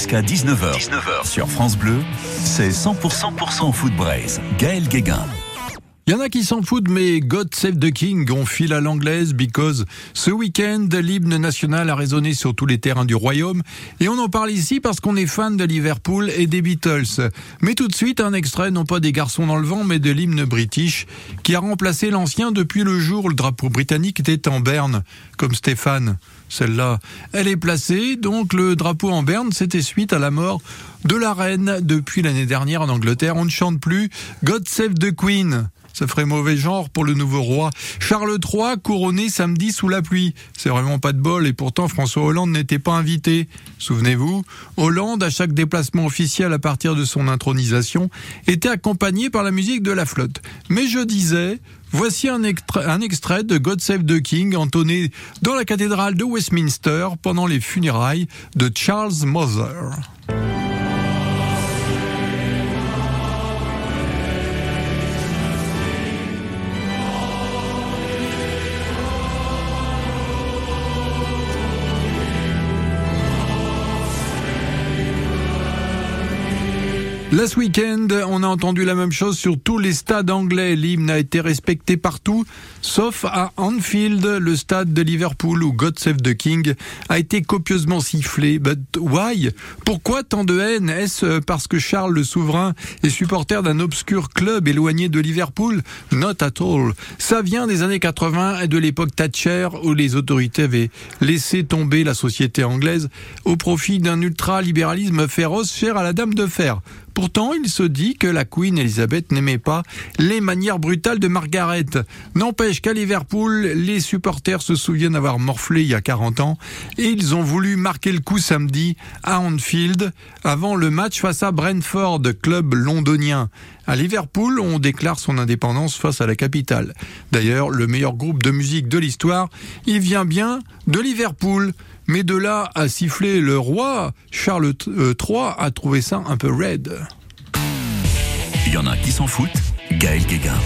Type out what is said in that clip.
jusqu'à 19h. 19h sur France Bleu, c'est 100%, 100% foot braise. Gaël Guéguin. Il y en a qui s'en foutent, mais God Save the King, on file à l'anglaise, because ce week-end, l'hymne national a résonné sur tous les terrains du royaume, et on en parle ici parce qu'on est fan de Liverpool et des Beatles. Mais tout de suite, un extrait, non pas des garçons dans le vent, mais de l'hymne british, qui a remplacé l'ancien depuis le jour où le drapeau britannique était en berne, comme Stéphane. Celle-là, elle est placée, donc le drapeau en berne, c'était suite à la mort de la reine depuis l'année dernière en Angleterre. On ne chante plus God Save the Queen. Ça ferait mauvais genre pour le nouveau roi. Charles III couronné samedi sous la pluie. C'est vraiment pas de bol et pourtant François Hollande n'était pas invité. Souvenez-vous, Hollande, à chaque déplacement officiel à partir de son intronisation, était accompagné par la musique de la flotte. Mais je disais, Voici un extrait, un extrait, de God Save the King entonné dans la cathédrale de Westminster pendant les funérailles de Charles Mother. Last Weekend, on a entendu la même chose sur tous les stades anglais. L'hymne a été respecté partout, sauf à Anfield, le stade de Liverpool où God Save the King a été copieusement sifflé. But why? Pourquoi tant de haine? Est-ce parce que Charles le souverain est supporter d'un obscur club éloigné de Liverpool? Not at all. Ça vient des années 80 et de l'époque Thatcher où les autorités avaient laissé tomber la société anglaise au profit d'un ultra-libéralisme féroce cher à la dame de fer. Pourtant, il se dit que la Queen Elizabeth n'aimait pas les manières brutales de Margaret. N'empêche qu'à Liverpool, les supporters se souviennent avoir morflé il y a 40 ans et ils ont voulu marquer le coup samedi à Anfield avant le match face à Brentford, club londonien. À Liverpool, on déclare son indépendance face à la capitale. D'ailleurs, le meilleur groupe de musique de l'histoire, il vient bien de Liverpool. Mais de là à siffler le roi, Charles III a trouvé ça un peu raide. Il y en a qui s'en foutent, Gaël Guéguin.